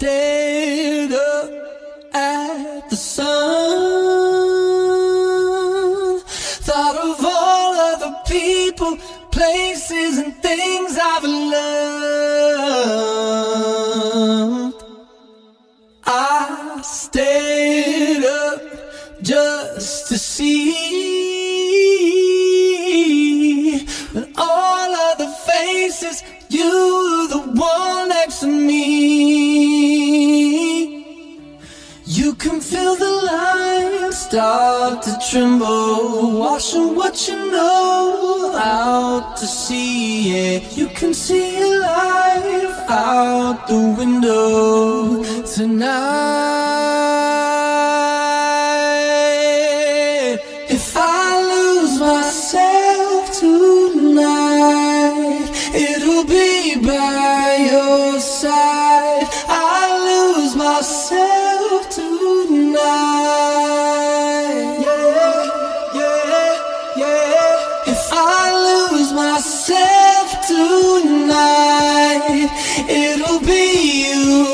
stared up at the sun. Thought of all of the people, places, and things I've loved. I stayed up just to see when all of the faces, you the one next to me. Start to tremble, washing what you know out to sea. Yeah, you can see your life out the window tonight. Myself tonight, it'll be you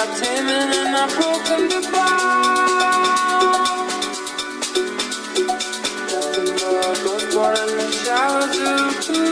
demons, but I tame it and I broke them goodbye. Nothing but the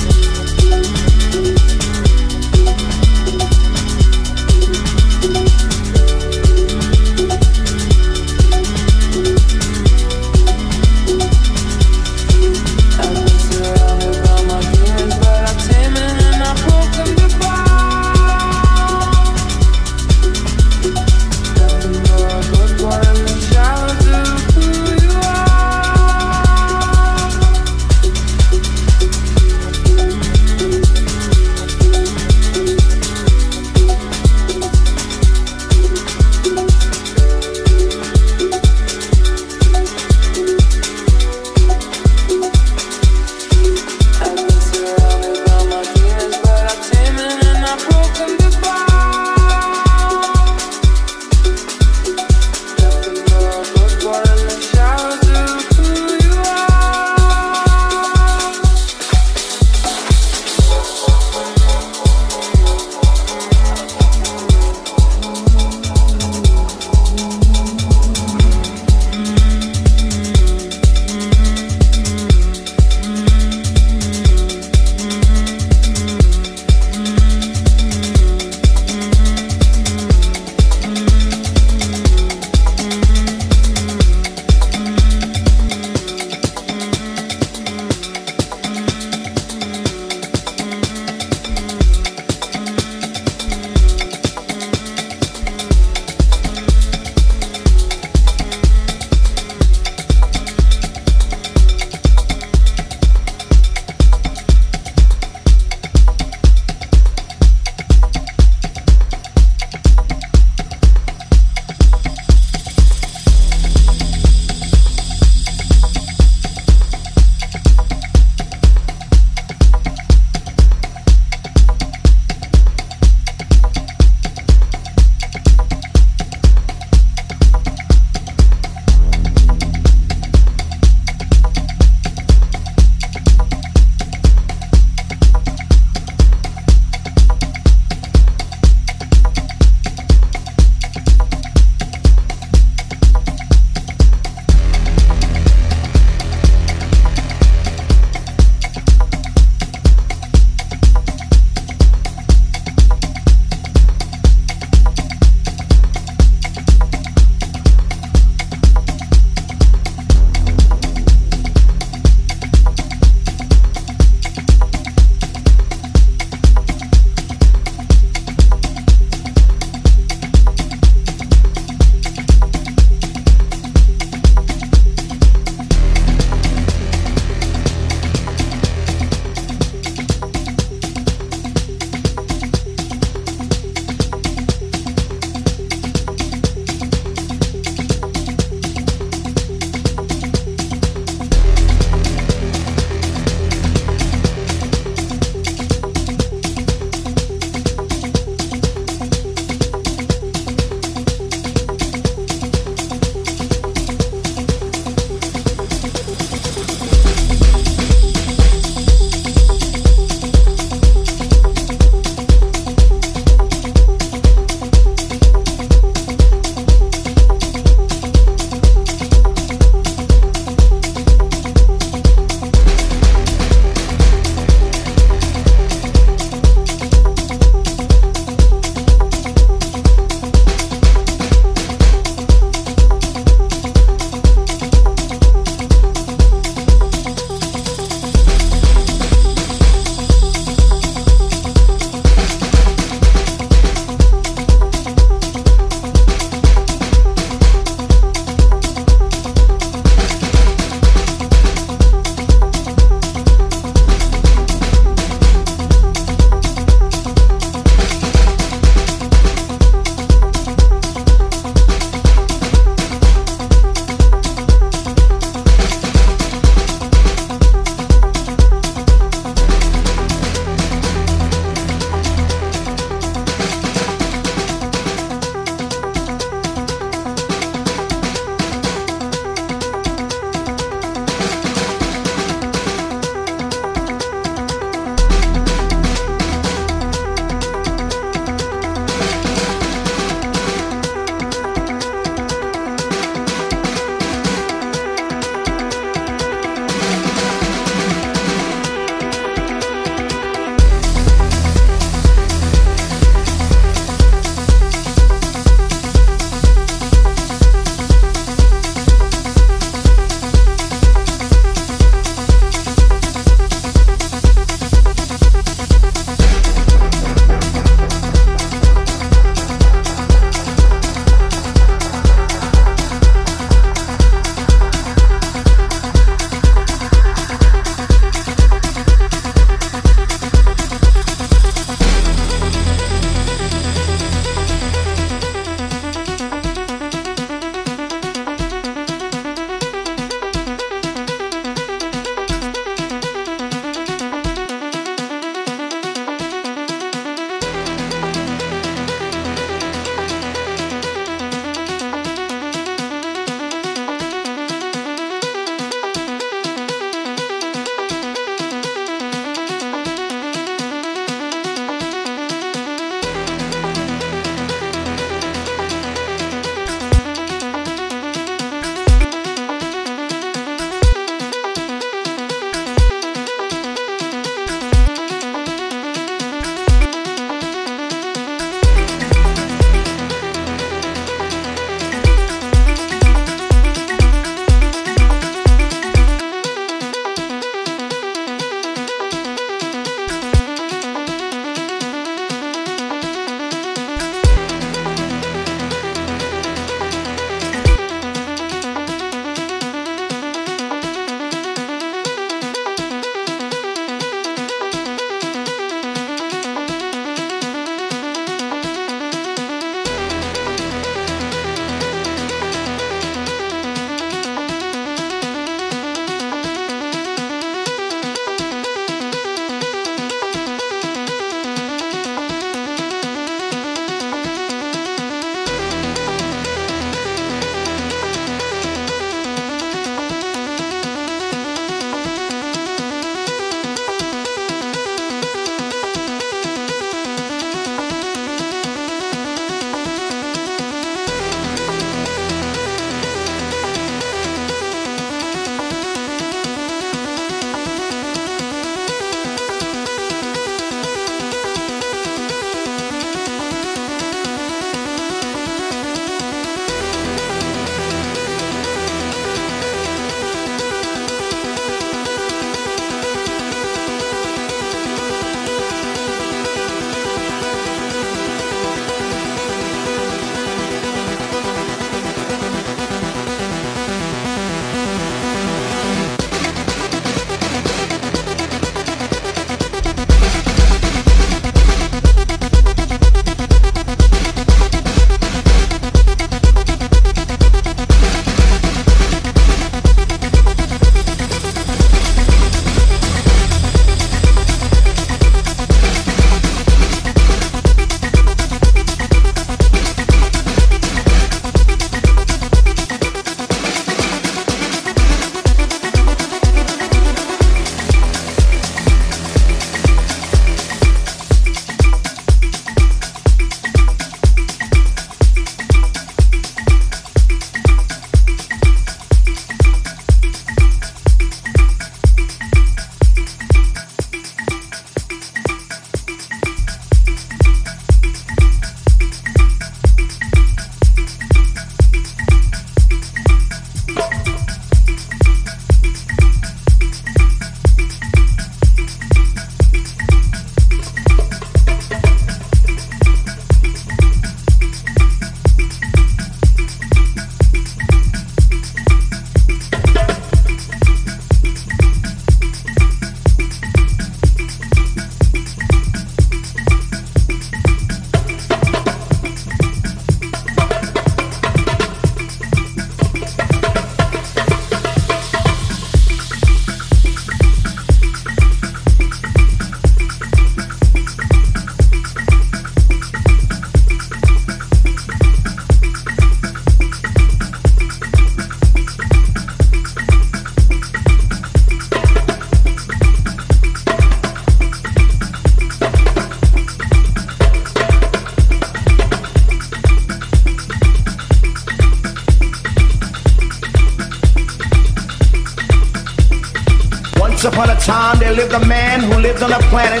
Once upon a time, there lived a man who lived on a planet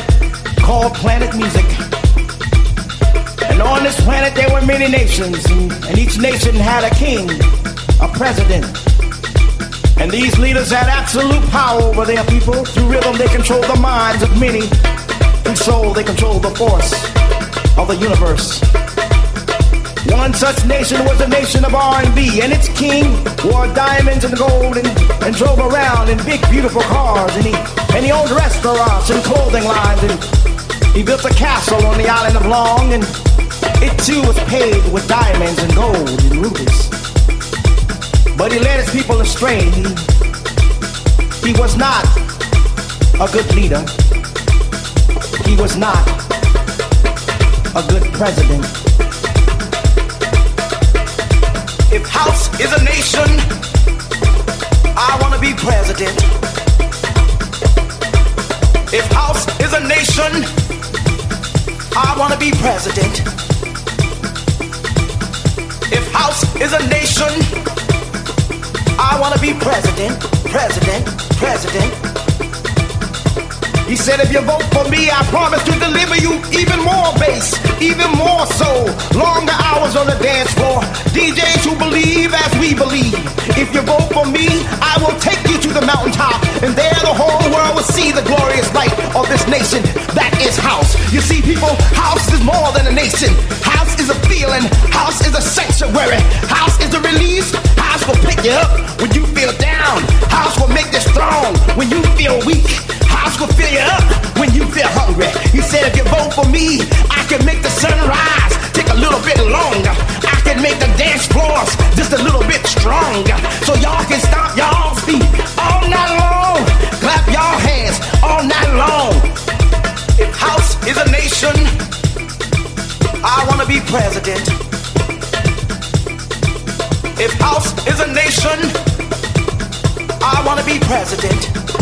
called Planet Music. And on this planet, there were many nations, and, each nation had a king, a president. And these leaders had absolute power over their people. Through rhythm, they controlled the minds of many. Through soul, they controlled the force of the universe. One such nation was the nation of R&B, and its king wore diamonds and gold and, and drove around in big, beautiful cars, and he, and he owned restaurants and clothing lines, and he built a castle on the island of Long, and it too was paved with diamonds and gold and rubies. But he led his people astray. He, he was not a good leader. He was not a good president. If house is a nation, I wanna be president. If house is a nation, I wanna be president. If house is a nation, I wanna be president, president, president. He said, if you vote for me, I promise to deliver you even more bass, even more soul. Longer hours on the dance floor. DJs who believe as we believe. If you vote for me, I will take you to the mountaintop. And there the whole world will see the glorious light of this nation that is house. You see, people, house is more than a nation. House is a feeling. House is a sanctuary. House is a release. House will pick you up when you feel down. House will make you strong when you feel weak. Will fill you up when you feel hungry. He said, if you vote for me, I can make the. Take a little bit longer. I can make the dance floors just a little bit stronger. So y'all can stomp y'all's feet all night long. Clap y'all hands all night long. If house is a nation, I wanna be president. If house is a nation, I wanna be president.